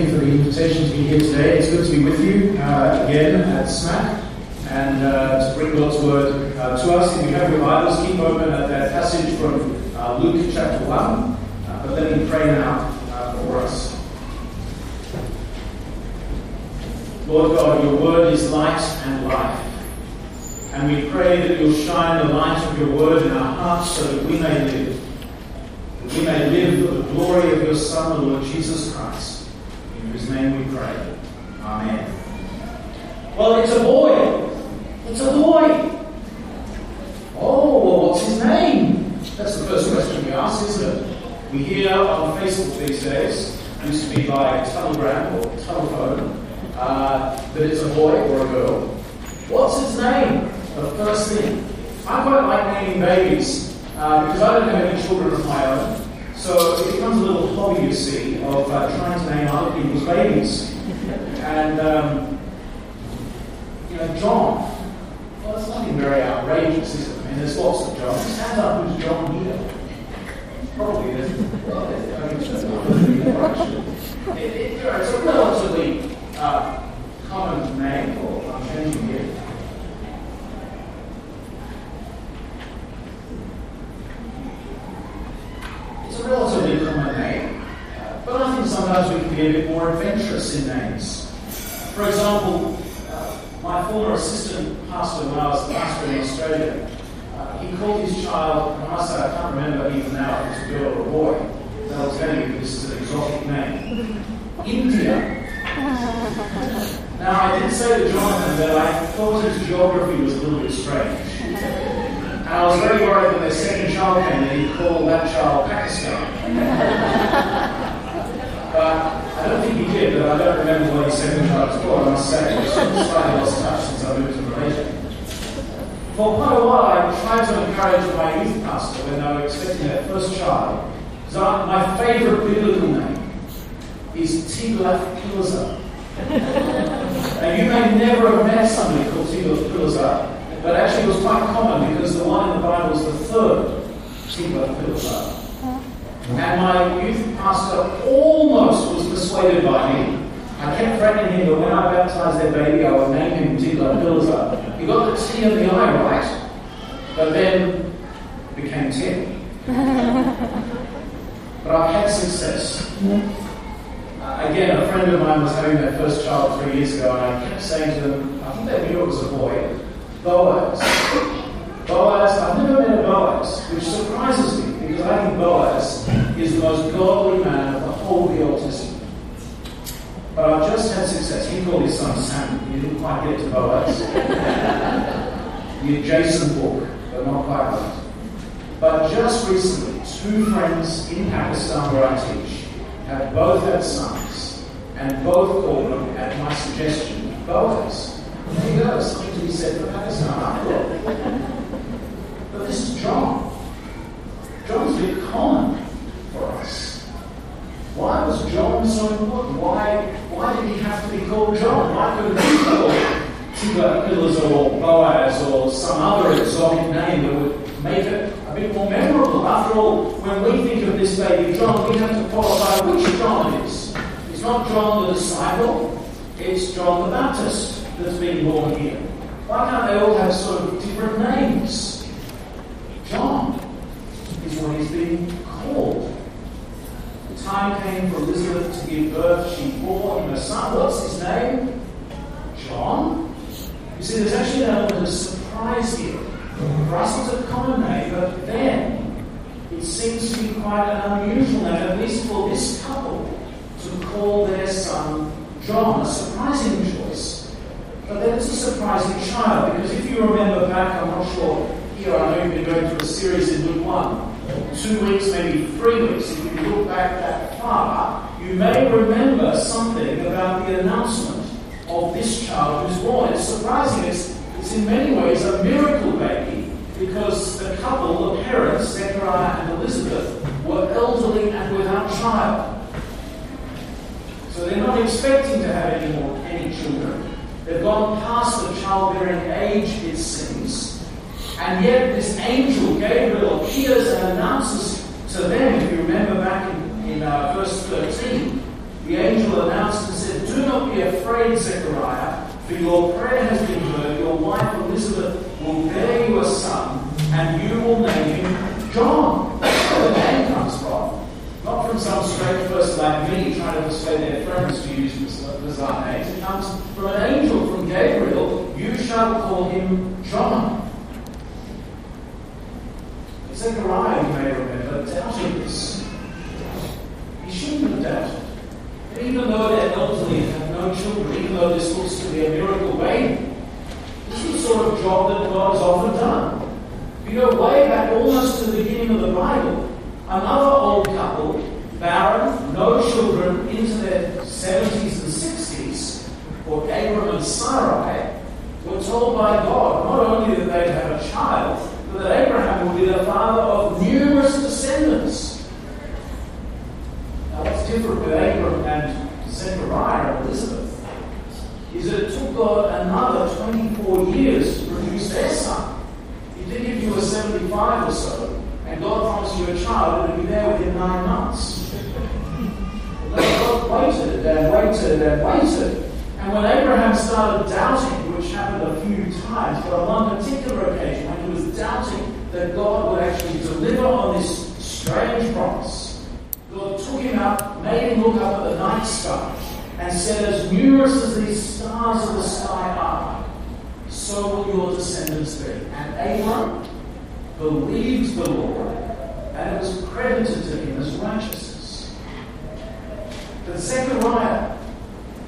you for the invitation to be here today. It's good to be with you uh, again at SMAC and uh, to bring God's word uh, to us. If you have your Bibles, keep open at that passage from uh, Luke chapter 1. Uh, but let me pray now uh, for us. Lord God, your word is light and life. And we pray that you'll shine the light of your word in our hearts so that we may live That we may live for the glory of your Son, the Lord Jesus Christ, whose name we pray. Amen. Well, it's a boy. It's a boy. Oh, well, what's his name? That's the first question we ask, isn't it? We hear on Facebook these days, used to be by telegram or telephone, uh, that it's a boy or a girl. What's his name? The first thing. I quite like naming babies uh, because I don't have any children of my own. So it becomes a little hobby, you see, of uh, trying to name other people's babies. And, um, you know, John. Well, it's nothing very outrageous, is it? I mean, there's lots of Johns. Stand up who's John here. Probably there's. Well, I mean, it's, it, it, you know, it's a relatively uh, common name, or I'm changing it. It's a relatively common name, but I think sometimes we can be a bit more adventurous in names. For example, uh, my former assistant pastor when I was pastor in Australia, uh, he called his child, and I say I can't remember even now if it's a girl or a boy, I'll tell you this is an exotic name. India. Now, I did say to Jonathan that I thought his geography was a little bit strange. And I was very worried when the second child came that he called that child Pakistan. I don't think he did, but I don't remember what his second child was called, I must say. It's slightly lost touch since I moved to Malaysia. For quite a while, I tried to encourage my youth pastor when they were expecting their first child. So my favourite biblical name is Tiglath-Pileser. now, you may never have met somebody called Tiglath-Pileser, but actually it was quite common because the one in the Bible was the third Tiglath-Pileser. And my youth pastor almost was persuaded by me. I kept threatening him that when I baptized their baby, I would name him Tiglath-Pileser. He got the T in the I right, but then became Tim. but I've had success. Uh, again, a friend of mine was having their first child three years ago, and I kept saying to them, I think they knew it was a boy. Boaz. Boaz, I've never met a Boaz, which surprises me because I think Boaz is the most godly man of the whole of the Old Testament. But I've just had success. He called his son Samuel. He didn't quite get to Boaz. the adjacent book, but not quite right. But just recently, two friends in Pakistan where I teach have both had sons, and both called them, at my suggestion, Boaz. There you go, something to be said for Pakistan But this is John. John's a bit common for us. Why was John so important? Why, why did he have to be called John? Why couldn't he be called Tiglath-Pileser or Boaz or some other exotic name that would make it a bit more memorable? After all, when we think of this baby John, we have to qualify which John it is. It's not John the disciple, it's John the Baptist that's being born here? Why can't they all have sort of different names? John is what he's being called. The time came for Elizabeth to give birth. She bore him a son. What's his name? John. See, there's actually an element of surprise here. For us, a common name, but then it seems to be quite an unusual name, at least for this couple, to call their son John. A surprising choice. But then it's a surprising child because if you remember back, I'm not sure here, I know you've been going through a series in Luke 1, two weeks, maybe three weeks. If you look back that far, you may remember something about the announcement of this child who's born. It's surprising. It's, it's in many ways a miracle baby because the couple, the parents, Zechariah and Elizabeth, were elderly and without child. So they're not expecting to have any more any children. They've gone past the childbearing age, it seems. And yet, this angel, Gabriel, appears and announces to them, if you remember back in, in uh, verse 13, the angel announced and said, Do not be afraid, Zechariah, for your prayer has been heard. Your wife Elizabeth will bear you a son, and you will name him John. Where the name comes from. Not from some strange person like me trying to persuade their friends to use bizarre names. It comes from an angel, from Gabriel. You shall call him John. Zechariah, you may remember, doubted this. He shouldn't have doubted. Even though they're elderly have no children, even though this looks to be a miracle baby, this is the sort of job that God has often done. You go way back almost to the beginning of the Bible, another old couple, barren, no children, into their 70s and 60s, or Abram and Sarai, were told by God not only that they'd have a child, but that Abraham would be the father of numerous descendants. Different with Abraham and Zechariah and Elizabeth is that it took God another 24 years to produce their son. He did give you a 75 or so, and God promised you a child would be there within nine months. But God waited and waited and waited. And when Abraham started doubting, which happened a few times, but on one particular occasion, when he was doubting that God would actually deliver on this strange promise, God took him up, made him look up at the night sky, and said, As numerous as these stars of the sky are, so will your descendants be. And Abram believed the Lord, and it was credited to him as righteousness. But Zechariah,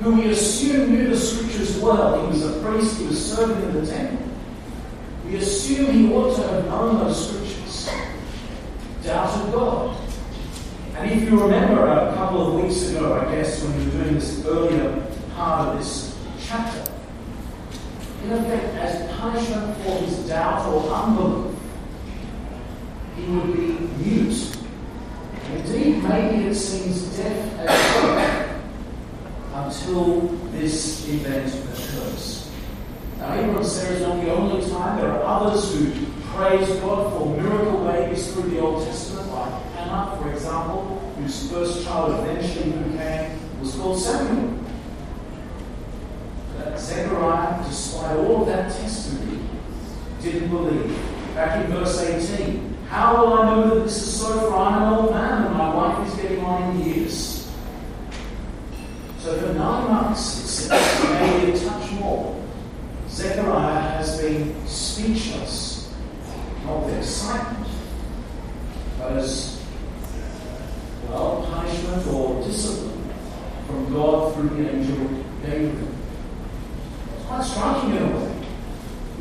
who we assume knew the scriptures well, he was a priest, he was serving in the temple. We assume he ought to have known those scriptures. Doubted God. And if you remember a couple of weeks ago, I guess, when we were doing this earlier part of this chapter, in effect, as punishment for his doubt or unbelief, he would be mute. Indeed, maybe it seems deaf as well until this event occurs. Now, Abraham Sarah is not the only time. There are others who praise God for miracle babies through the Old Testament, like For example, whose first child eventually became was called Samuel. But Zechariah, despite all of that testimony, didn't believe. Back in verse 18, how will I know that this is so? For I'm an old man and my wife is getting on in years. So for nine months, it maybe a touch more, Zechariah has been speechless, not with excitement, but as, well, punishment or discipline from God through the angel Gabriel. It's quite striking in a way,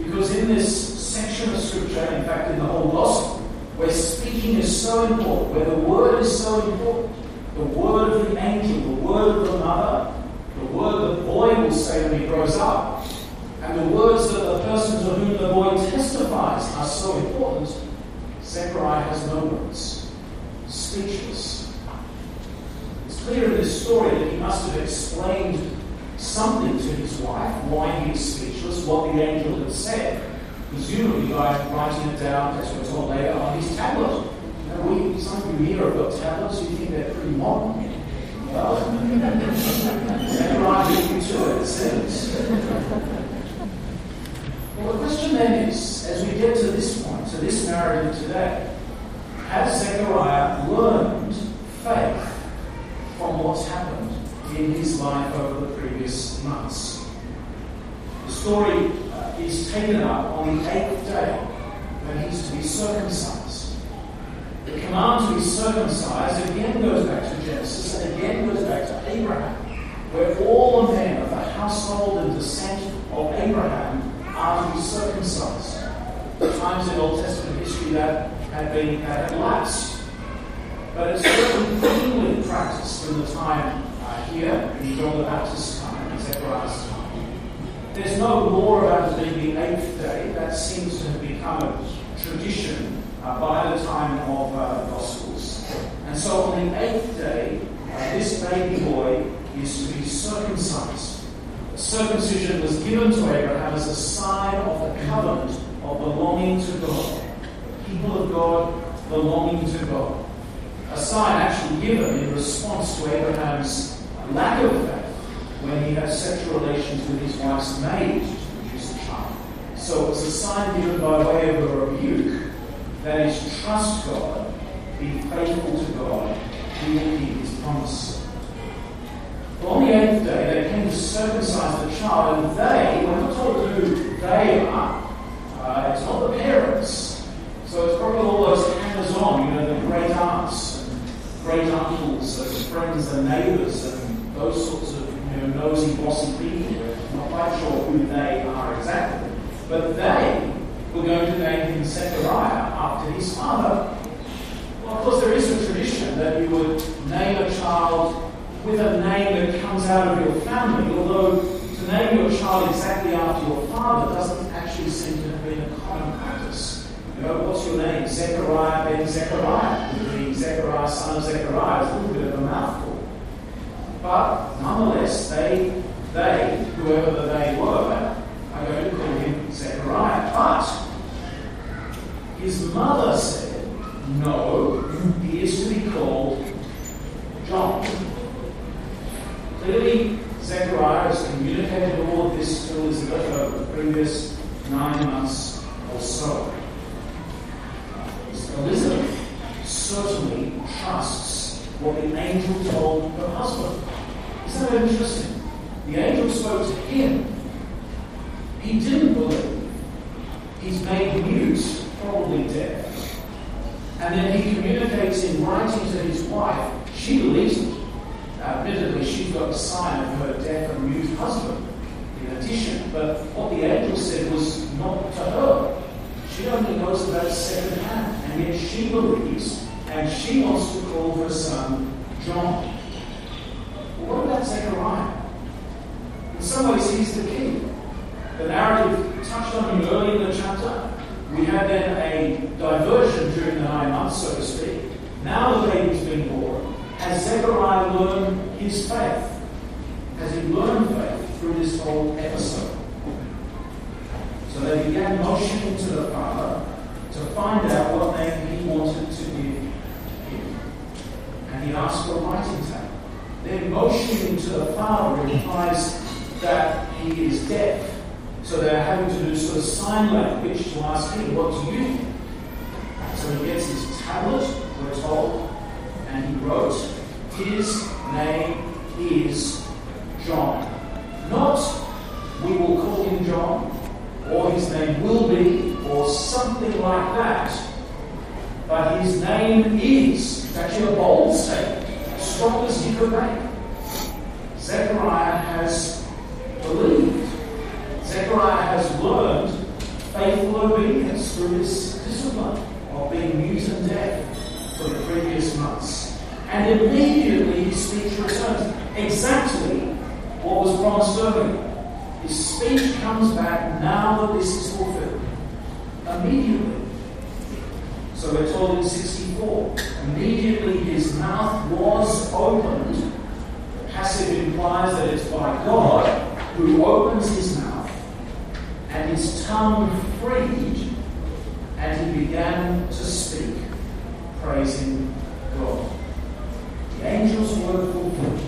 because in this section of Scripture, in fact, in the whole Gospel, where speaking is so important, where the word is so important, the word of the angel, the word of the mother, the word the boy will say when he grows up, and the words that the person to whom the boy testifies are so important, Zechariah has no words, speechless. It's clear in this story that he must have explained something to his wife, why he is speechless, what the angel had said presumably by writing it down, as we're told later, on his tablet. Know, we, some of you here have got tablets, you think they're pretty modern. Well, Zechariah you to it, it seems. Well, the question then is, as we get to this point, to this narrative today, has Zechariah learned faith from what's happened in his life over the previous months? The story uh, is taken up on the eighth day when he's to be circumcised. The command to be circumcised again goes back to Genesis and again goes back to Abraham, where all the men of the household and descent of Abraham are to be circumcised. The times in Old Testament history that had been had lapsed. But it's certainly keenly practiced from the time uh, here in John the Baptist's time, and Zechariah's time. There's no law about it being the eighth day. That seems to have become a tradition uh, by the time of uh, the Gospels. And so on the eighth day, uh, this baby boy is to be circumcised. Circumcision was given to Abraham as a sign of the covenant of belonging to God. People of God belonging to God. A sign actually given in response to Abraham's lack of faith when he had sexual relations with his wife's maid to produce a child. So it's a sign given by way of a rebuke that is trust God, be faithful to God, he will keep his promise. Well, on the eighth day, they came to circumcise the child, and they, we're not told who they are, uh, it's not the parents. So it's probably all those hangers on, you know, the great aunts and great uncles and and neighbours and those sorts of you know, nosy, bossy people. We're not quite sure who they are exactly. But they were going to name him Zechariah after his father. Well, of course, there is a tradition that you would name a child with a name that comes out of your family, although to name your child exactly after your father doesn't actually seem to have been a common practice. You know, what's your name? Zechariah ben Zechariah. The Zechariah, son of Zechariah, is a little bit of a mouthful. But nonetheless, they, they, whoever they were, are going to call him Zechariah. But his mother said, no, he is to be called John. Clearly, Zechariah has communicated all of this to Elizabeth over the previous nine months or so. Elizabeth certainly trusts what the angel told her husband. Isn't that interesting? The angel spoke to him. He didn't believe. He's made mute, probably deaf. And then he communicates in writing to his wife. She believes it. Admittedly, she's got the sign of her deaf and mute husband in addition. But what the angel said was not to her. She only knows about it secondhand. And yet she believes and she wants to call her son John. Well, what about Zechariah? He's the king. The narrative touched on him early in the chapter. We had then a diversion during the nine months, so to speak. Now the baby's been born. Has Zechariah learned his faith? Has he learned faith through this whole episode? So they began motioning to the father to find out what name he wanted to give him. And he asked for a writing tab. Then motioning to the father implies that he is deaf. So they're having to do sort of sign language to ask him, what do you think? So he gets his tablet, we're told, and he wrote, his name is John. Not, we will call him John, or his name will be, or something like that. But his name is, it's actually a bold statement, strong as he could make. Zechariah has believed. Zechariah has learned faithful obedience through this discipline of being mute and deaf for the previous months. And immediately his speech returns. Exactly what was promised earlier. His speech comes back now that this is fulfilled. Immediately. So we're told in 64. Immediately his mouth was opened. The passive implies that it's by God who opens his mouth and his tongue freed, and he began to speak, praising God. The angel's word fulfilled.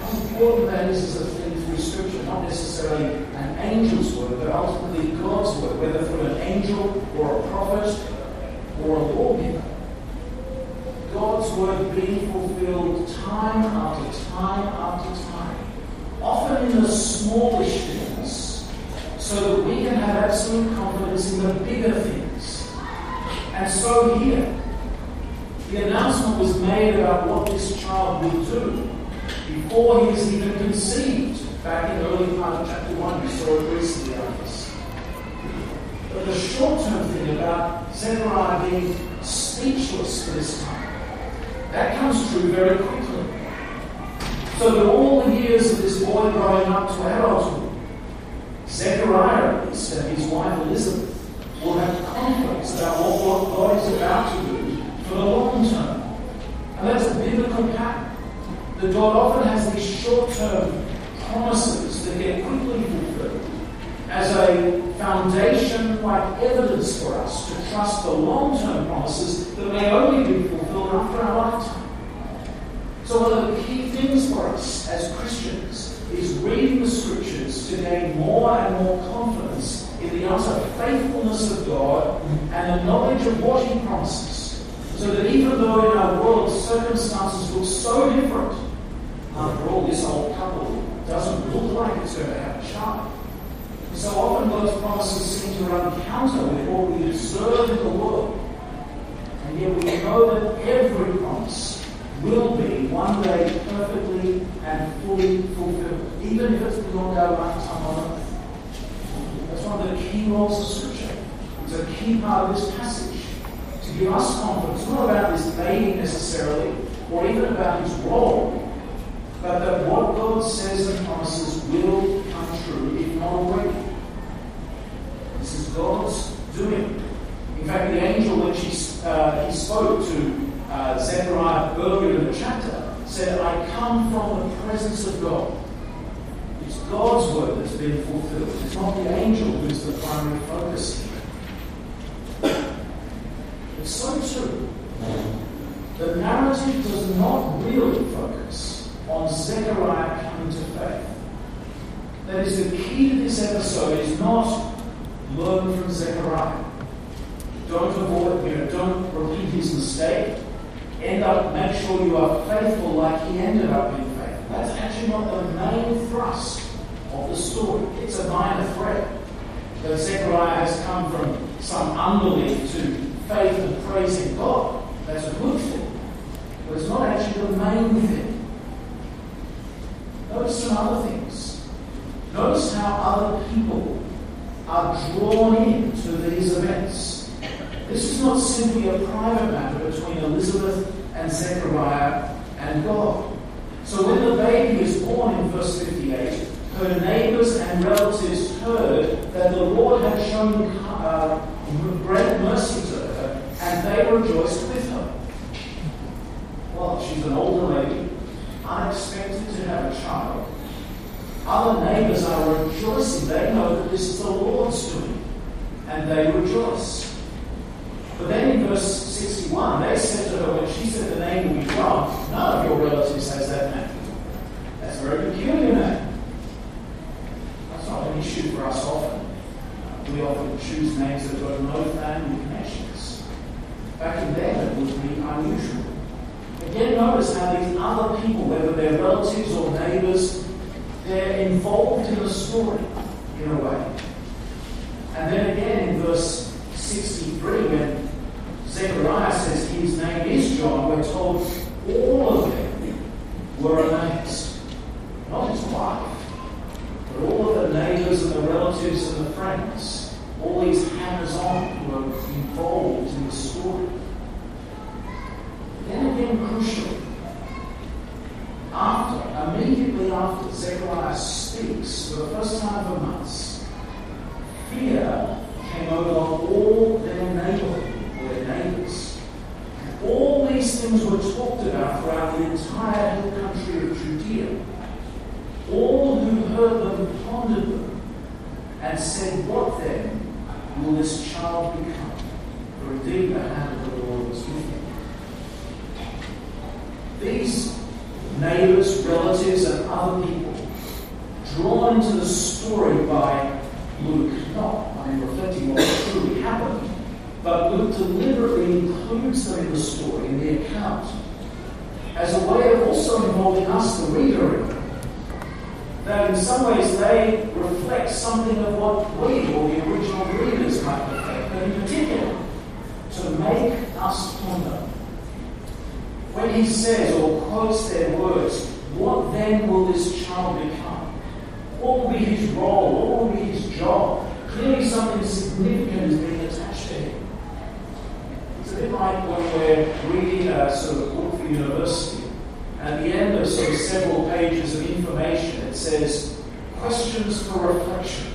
How important that is as a thing through Scripture, not necessarily an angel's word, but ultimately God's word, whether through an angel or a prophet or a lawgiver. God's word being fulfilled time after time after time, often in the smallish things, so that we can have absolute confidence in the bigger things. And so here, the announcement was made about what this child would do before he was even conceived, back in the early part of chapter 1. We saw it recently this. But the short term thing about Zechariah being speechless for this time, that comes true very quickly. So that all the years of this boy growing up to adulthood, Zechariah and his wife Elizabeth will have confidence about what God is about to do for the long term. And that's a biblical pattern. That God often has these short term promises that get quickly fulfilled as a foundation like evidence for us to trust the long term promises that may only be fulfilled. So one of the key things for us as Christians is reading the scriptures to gain more and more confidence in the utter faithfulness of God and the knowledge of what He promises. So that even though in our world circumstances look so different, after all, this old couple doesn't look like it's going to have a child. So often those promises seem to run counter with what we observe in the world. And yet we know that every promise will be one day perfectly and fully fulfilled, even if it's beyond our lifetime on earth. That's one of the key roles of Scripture. It's a key part of this passage to give us confidence, not about this baby necessarily, or even about his role, but that what God says and promises will come true, if not already. This is God's doing. In fact, the angel, when she, uh, he spoke to uh, Zechariah earlier in the chapter, said, I come from the presence of God. It's God's word that's been fulfilled. It's not the angel who's the primary focus here. It's so true. The narrative does not really focus on Zechariah coming to faith. That is, the key to this episode is not learn from Zechariah. Don't avoid, you know, don't repeat his mistake. End up, make sure you are faithful like he ended up being faithful. That's actually not the main thrust of the story. It's a minor thread. That Zechariah has come from some unbelief to faith and praising God. That's a good thing. But it's not actually the main thing. Notice some other things. Notice how other people are drawn into these events. This is not simply a private matter between Elizabeth and Zechariah and God. So when the baby is born in verse 58, her neighbors and relatives heard that the Lord had shown uh, great mercy to her, and they rejoiced with her. Well, she's an older lady, unexpected to have a child. Other neighbors are rejoicing. They know that this is the Lord's doing, and they rejoice. But then in verse 61, they said to her, when she said the name will be John, none of your relatives has that name. That's a very peculiar name. That's not an issue for us often. We often choose names that have no family connections. Back in then, it would be unusual. Again, notice how these other people, whether they're relatives or neighbors, they're involved in the story in a way. And then again in verse 63, when Zechariah says his name is John, we're told all of them were amazed. Not his wife, but all of the neighbors and the relatives and the friends, all these hangers on who were involved in the story. Then again, crucially, after, immediately after Zechariah speaks for the first time for months, fear came over all their neighborhood, or their neighbors. And all these things were talked about throughout the entire hill country of Judea. All who heard them pondered them and said, What then will this child become? For indeed the hand of the Lord was with him. These neighbors, relatives, and other people drawn into the story by Luke, not I mean, reflecting what truly happened, but Luke deliberately includes them in the story, in the account, as a way of also involving us, the reader. That in some ways they reflect something of what we, or the original readers, might reflect, but in particular, to make us ponder when he says or quotes their words, what then will this child become? What will be his role? What will be his job? Clearly, something significant is being attached to him. It's a bit we're reading a uh, sort of book for university, at the end of sort of several pages of information, it says, questions for reflection.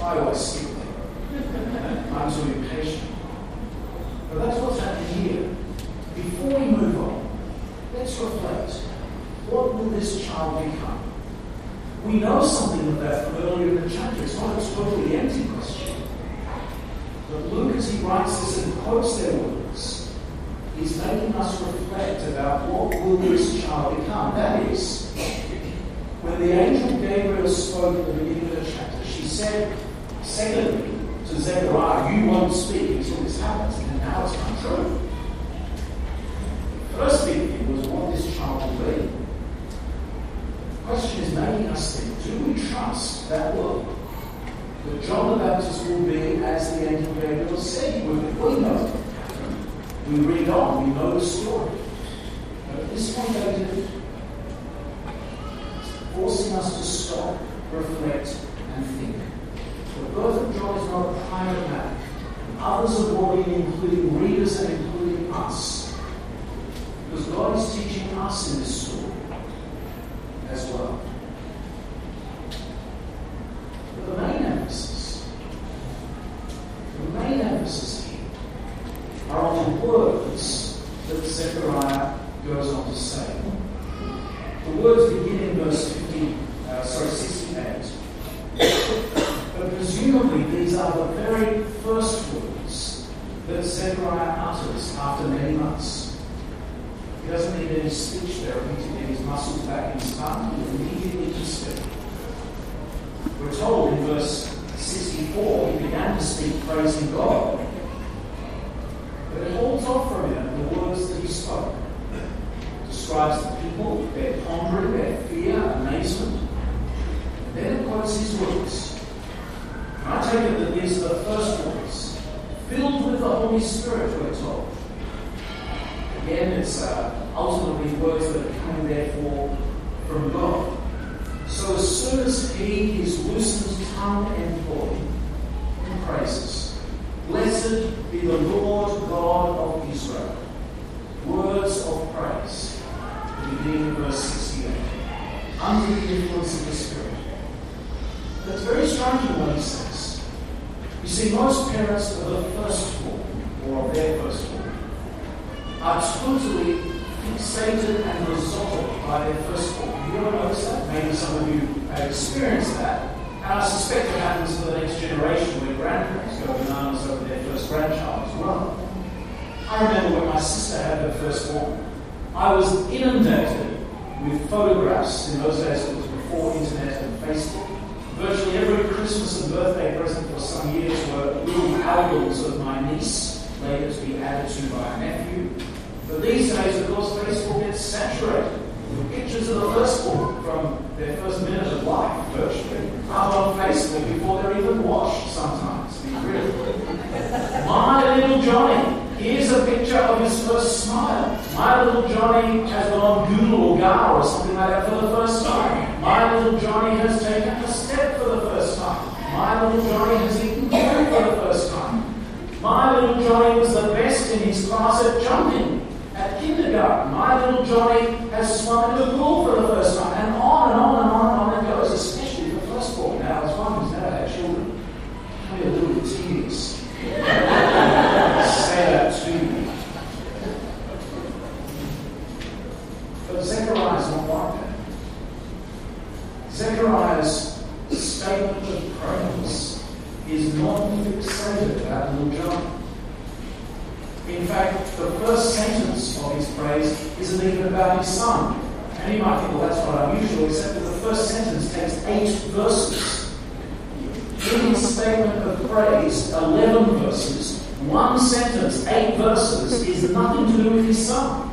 I always skip them. I'm too impatient. But that's what's happening here. Before we move on, let's reflect. What will this child become? We know something of that from earlier in the chapter. It's not a totally empty question. But Luke, as he writes this and quotes their words, He's making us reflect about what will this child become. That is, when the angel Gabriel spoke at the beginning of the chapter, she said, secondly, to Zechariah, you won't speak until this happens. And now it's come true. First thing was what this child will be. The question is making us think, do we trust that word? That John the Baptist will be as the angel Gabriel said he would, We know We read on, we know the story. But at this point, David, forcing us to stop, reflect, and think. The birth of John is not a private matter. Others are brought including readers and including us. Because God is teaching us in this story as well. But the main emphasis, the main emphasis here are on the words that Zechariah goes on to say. The words begin in verse 50, uh, sorry, 68. But presumably these are the very first words that Zechariah utters after many months. He doesn't need any speech therapy to get his muscles back in his tongue. He immediately can speak. We're told in verse 64 he began to speak praising God. But it holds off for a minute the words that he spoke describes the people, their pondering, their fear, amazement. And then it quotes his words. And I take it that these are the first words, filled with the Holy Spirit, we're told. Again, it's uh, ultimately words that are coming, therefore, from God. So as soon as he, his loosened tongue employed, in praises, blessed be the Lord God of Israel. Words of praise beginning verse 68. Under the influence of the Spirit. That's very striking what he says. You see, most parents of the firstborn, or of their firstborn, are totally fixated and resolved by their firstborn. You ever notice that? Maybe some of you have experienced that. And I suspect it happens to the next generation where grandparents go bananas over their first grandchild as well. I remember when my sister had her firstborn. I was inundated with photographs. In those days, it was before internet and Facebook. Virtually every Christmas and birthday present for some years were little albums of my niece, later to be added to by a nephew. But these days, of course, Facebook gets saturated with pictures of the firstborn from their first minute of life, virtually, up on Facebook before they're even washed sometimes. My little Johnny Here's a picture of his first smile. My little Johnny has gone Google or Gar or something like that for the first time. My little Johnny has taken a step for the first time. My little Johnny has eaten cake for the first time. My little Johnny was the best in his class at jumping at kindergarten. My little Johnny has swum in the pool for the first time. And on and on and on and on it goes, especially for firstborn. Now, as one who's never had children, it can be a little bit tedious. say that to you. But Zechariah is not like that. Zechariah's statement of praise is not fixated about little John. In fact, the first sentence of his praise isn't even about his son. And you might think, well, that's not unusual, except that the first sentence takes eight verses. In his statement of praise, 11 verses, one sentence, eight verses, is nothing to do with his son.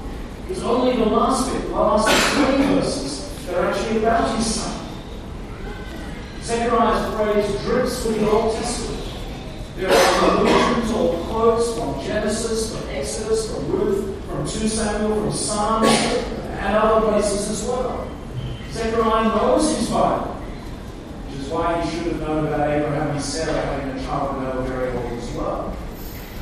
It's only the last bit, the last three verses, that are actually about his son. Zechariah's praise drips from the Old Testament. There are allusions or quotes from Genesis, from Exodus, from Ruth, from 2 from Psalms, and other places as well. Zechariah knows his Bible, which is why he should have known about Abraham and Sarah having a child they were very old as well.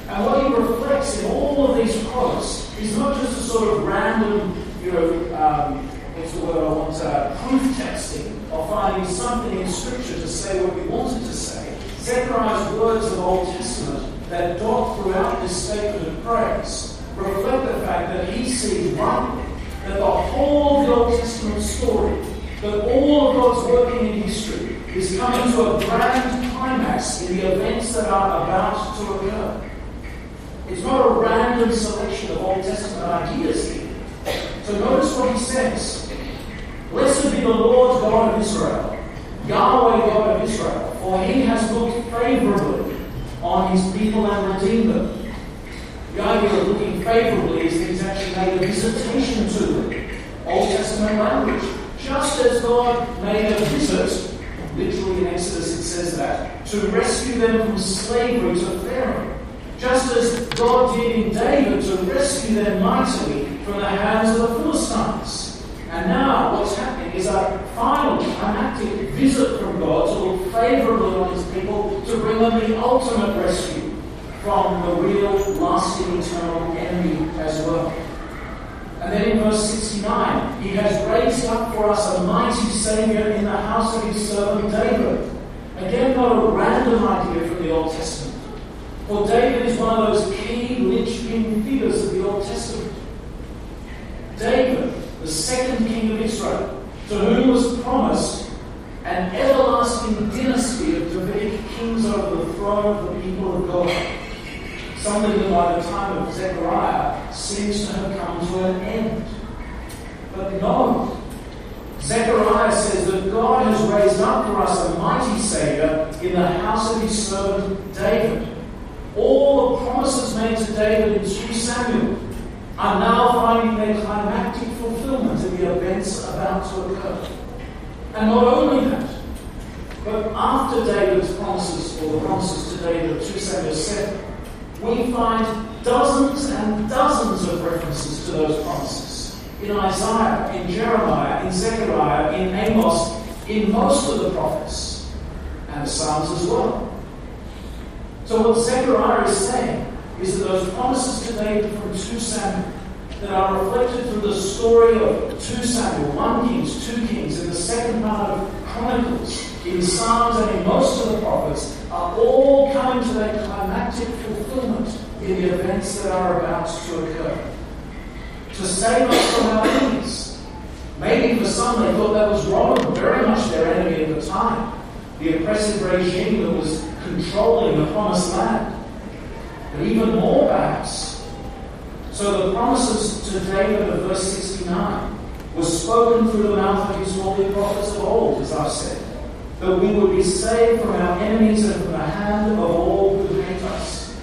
And what he reflects in all of these quotes is not just a sort of random, you know, um, what's the word I want, uh, proof testing or finding something in Scripture to say what we wanted to say. Zechariah's words of the Old Testament that dot throughout this statement of praise reflect the fact that he sees rightly that the whole Old Testament story, that all of God's working in history, is coming to a grand climax in the events that are about to occur. It's not a random selection of Old Testament ideas here. So notice what he says. Blessed be the Lord God of Israel, Yahweh God of Israel, for he has looked favorably on his people and redeemed them. The idea of looking favorably is that he's actually made a visitation to them. Old Testament language. Just as God made a visit, literally in Exodus it says that, to rescue them from slavery to Pharaoh. Just as God did in David to rescue them mightily from the hands of the Philistines. And now what's happening is a final climactic visit from God to look favorably on his people to bring them the ultimate rescue from the real, lasting, eternal enemy as well. And then in verse 69, he has raised up for us a mighty Saviour in the house of his servant David. Again, not a random idea from the Old Testament. For David is one of those key linchpin figures of the Old Testament. David, the second king of Israel, to whom was promised an everlasting dynasty of Davidic kings over the throne of the people of God. Something that by the time of Zechariah seems to have come to an end. But no. Zechariah says that God has raised up for us a mighty Saviour in the house of his servant David all the promises made to David in 2 Samuel are now finding their climactic fulfillment in the events about to occur. And not only that, but after David's promises, or the promises to David of 2 Samuel 7, we find dozens and dozens of references to those promises in Isaiah, in Jeremiah, in Zechariah, in Amos, in most of the prophets, and the Psalms as well. So what Zechariah is saying is that those promises to David from 2 Samuel that are reflected through the story of 2 Samuel, 1 Kings, 2 Kings, in the second part of Chronicles, in Psalms and in most of the prophets, are all coming to their climactic fulfillment in the events that are about to occur. To save us from our enemies. Maybe for some they thought that was Rome, very much their enemy at the time. The oppressive regime that was controlling the promised land. But even more, perhaps. So the promises to David of verse 69 were spoken through the mouth of his holy prophets of old, as I've said, that we would be saved from our enemies and from the hand of all who hate us.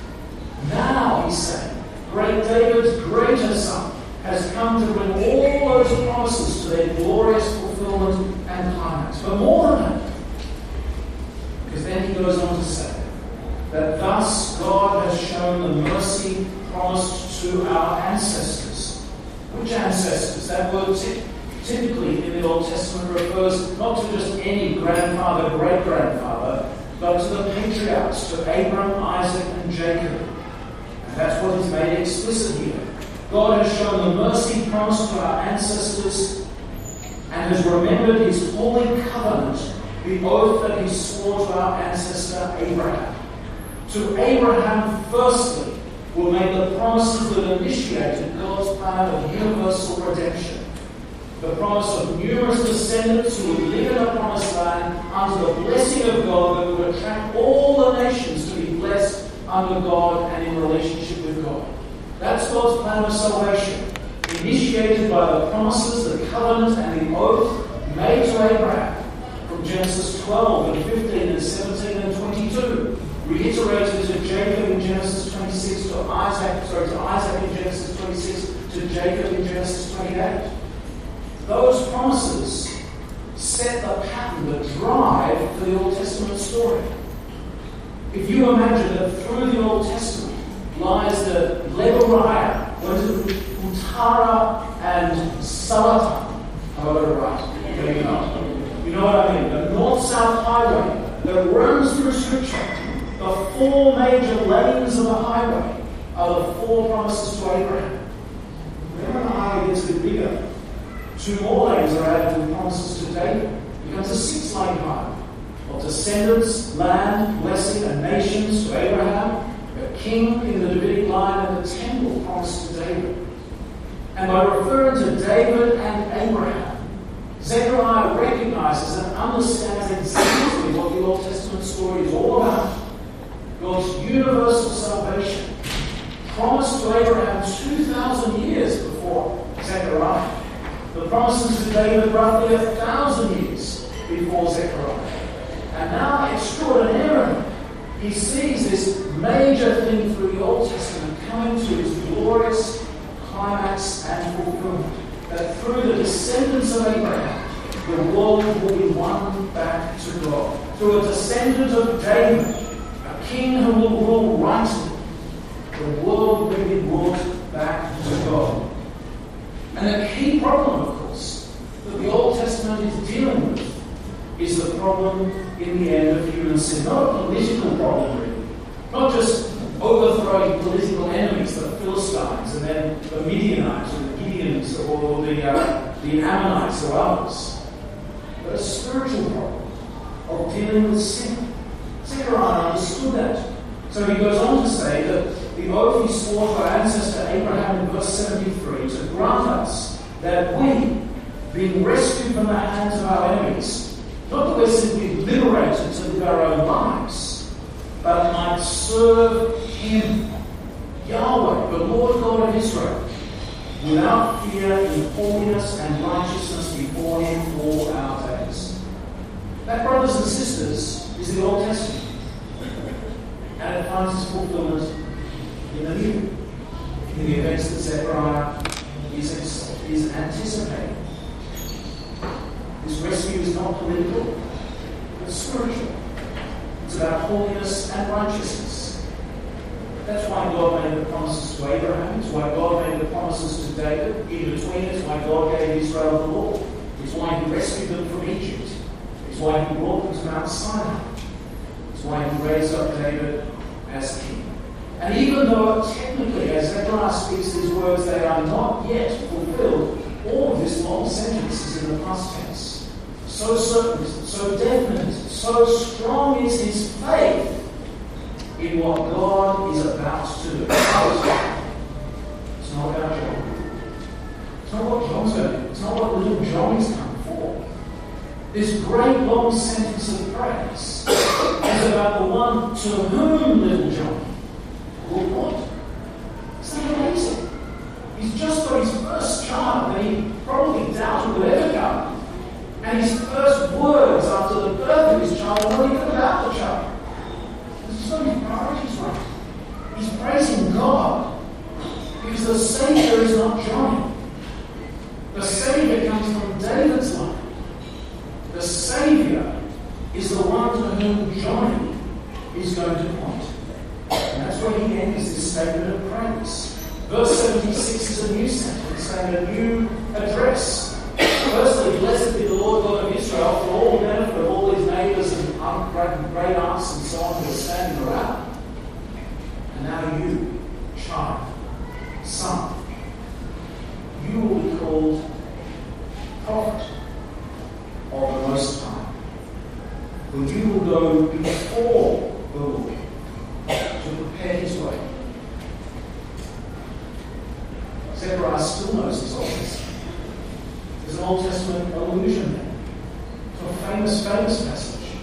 Now, he said, great David's greater son has come to bring all those promises to their glorious fulfillment and climax. But more than that, because then he goes on to say that thus God has shown the mercy promised to our ancestors. Which ancestors? That word typically in the Old Testament refers not to just any grandfather, great grandfather, but to the patriarchs, to Abraham, Isaac, and Jacob. And that's what is made explicit here. God has shown the mercy promised to our ancestors and has remembered his holy covenant the oath that he swore to our ancestor Abraham. To Abraham, firstly, were made the promises that initiated God's plan of universal redemption. The promise of numerous descendants who would live in the promised land under the blessing of God that would attract all the nations to be blessed under God and in relationship with God. That's God's plan of salvation, initiated by the promises, the covenant, and the oath made to Abraham from Genesis 12 and 15 and 17 and 22, reiterated to Jacob in Genesis 26, to Isaac, sorry, to Isaac in Genesis 26, to Jacob in Genesis 28. Those promises set the pattern, the drive for the Old Testament story. If you imagine that through the Old Testament lies the Lebuhraya, what is it, Utara and Selatan, I right, maybe not. You know what I mean? The north-south highway that runs through Scripture. The four major lanes of the highway are the four promises to Abraham. Whenever the highway gets a bit bigger, two more lanes are added to the promises to David. It becomes a six-lane highway of descendants, land, blessing, and nations to Abraham, a king in the Davidic line, and the temple promised to David. And by referring to David and Abraham, Zechariah recognizes and understands exactly what the Old Testament story is all about God's universal salvation, promised to Abraham 2,000 years before Zechariah. The promises to David roughly a thousand years before Zechariah. And now, extraordinarily, he sees this major thing through the Old Testament coming to its glorious climax and fulfillment. That through the descendants of Abraham, the world will be won back to God. Through a descendant of David, a king who will rule rightly, the world will be brought back. And the key problem, of course, that the Old Testament is dealing with is the problem in the end of human sin. Not a political problem, really. Not just overthrowing political enemies, the Philistines, and then the Midianites, or the Gideons, or the, uh, the Ammonites, or others. But a spiritual problem of dealing with sin. Zechariah understood that. So he goes on to say that the oath he swore to our ancestor Abraham in verse 73 to grant us that we, being rescued from the hands of our enemies, not that we're simply liberated to live our own lives, but might serve Him, Yahweh, the Lord God of Israel, without fear in holiness and righteousness before Him all our days. That, brothers and sisters, is the Old Testament. And it finds its fulfillment in the events that Zechariah is, is anticipating. This rescue is not political, but spiritual. It's about holiness and righteousness. That's why God made the promises to Abraham. It's why God made the promises to David. In between, it's why God gave Israel the law. It's why He rescued them from Egypt. It's why He brought them to Mount Sinai. It's why He raised up David as king. And even though technically, as Zechariah speaks these words, they are not yet fulfilled, all of this long sentence is in the past tense so certain, so definite, so strong is his faith in what God is about to do. It's not about John. It's not what John's going to do. It's not what little John's come for. This great long sentence of praise is about the one to whom little John will point. Isn't that amazing? He's just got his first child, and he probably doubted would ever come. And his first words after the birth of his child are not even about the child. He's got his priorities right. He's praising God because the Savior is not Johnny. The Savior comes from David's line. The Savior is the one to whom Johnny is going to point. And that's where he ends this statement of praise. Verse 76 is a new sentence saying a new address Firstly, blessed be the Lord God of Israel for all the benefit of all his neighbours and great aunts and so on who are standing around. And now you, child, son, you will be called prophet of the Most High. For you will go before the Lord to prepare his way. Zechariah still knows his office. There's an Old Testament allusion to a famous, famous passage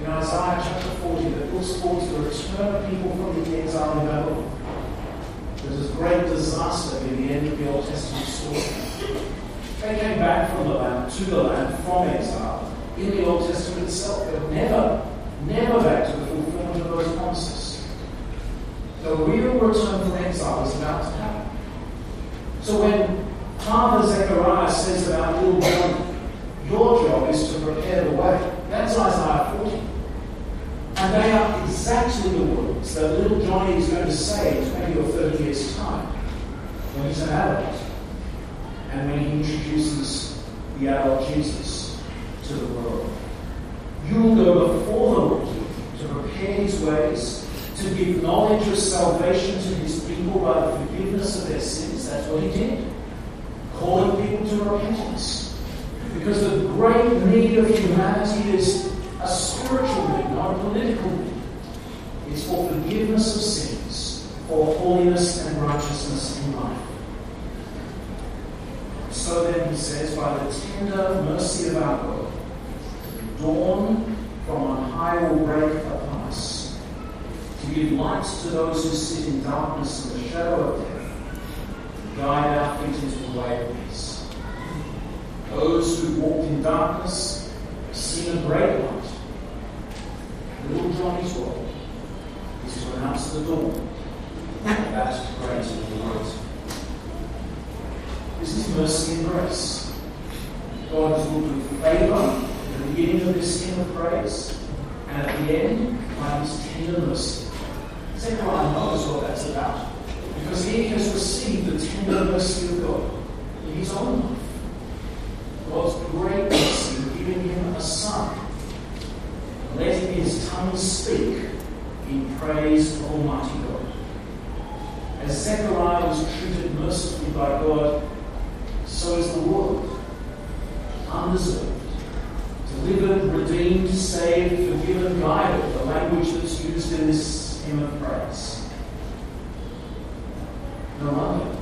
in Isaiah chapter 40 that looks forward to the return of people from the exile in Babylon. There's this great disaster near the end of the Old Testament story. They came back from the land, to the land from exile in the Old Testament itself, but never, never back to the fulfillment of those promises. The real return from exile is about to happen. So when Father Zechariah says about little John, your job is to prepare the way. That's Isaiah 40. And they are exactly the words that little Johnny is going to say in 20 or 30 years' time when he's an adult and when he introduces the adult Jesus to the world. You will go before the Lord to prepare his ways, to give knowledge of salvation to his people by the forgiveness of their sins. That's what he did calling people to repentance. Because the great need of humanity is a spiritual need, not a political need. It's for forgiveness of sins, for holiness and righteousness in life. So then, he says, by the tender mercy of our God, the dawn from on high will break upon us to give light to those who sit in darkness and the shadow of death, guide our feet into the way of peace. Those who walked in darkness have seen a great light. The little Johnny's role is to announce the dawn of that great light. This is mercy and grace. God looked with favour at the beginning of this hymn of praise, and at the end, by his tender mercy. Zechariah knows what that's about, because he has received the tender mercy of God in his own life. God's great mercy giving him a son, letting his tongue speak in praise of Almighty God. As Zechariah was treated mercifully by God, so is the world undeserved. Delivered, redeemed, saved, forgiven, guided, the language that's used in this hymn of praise. No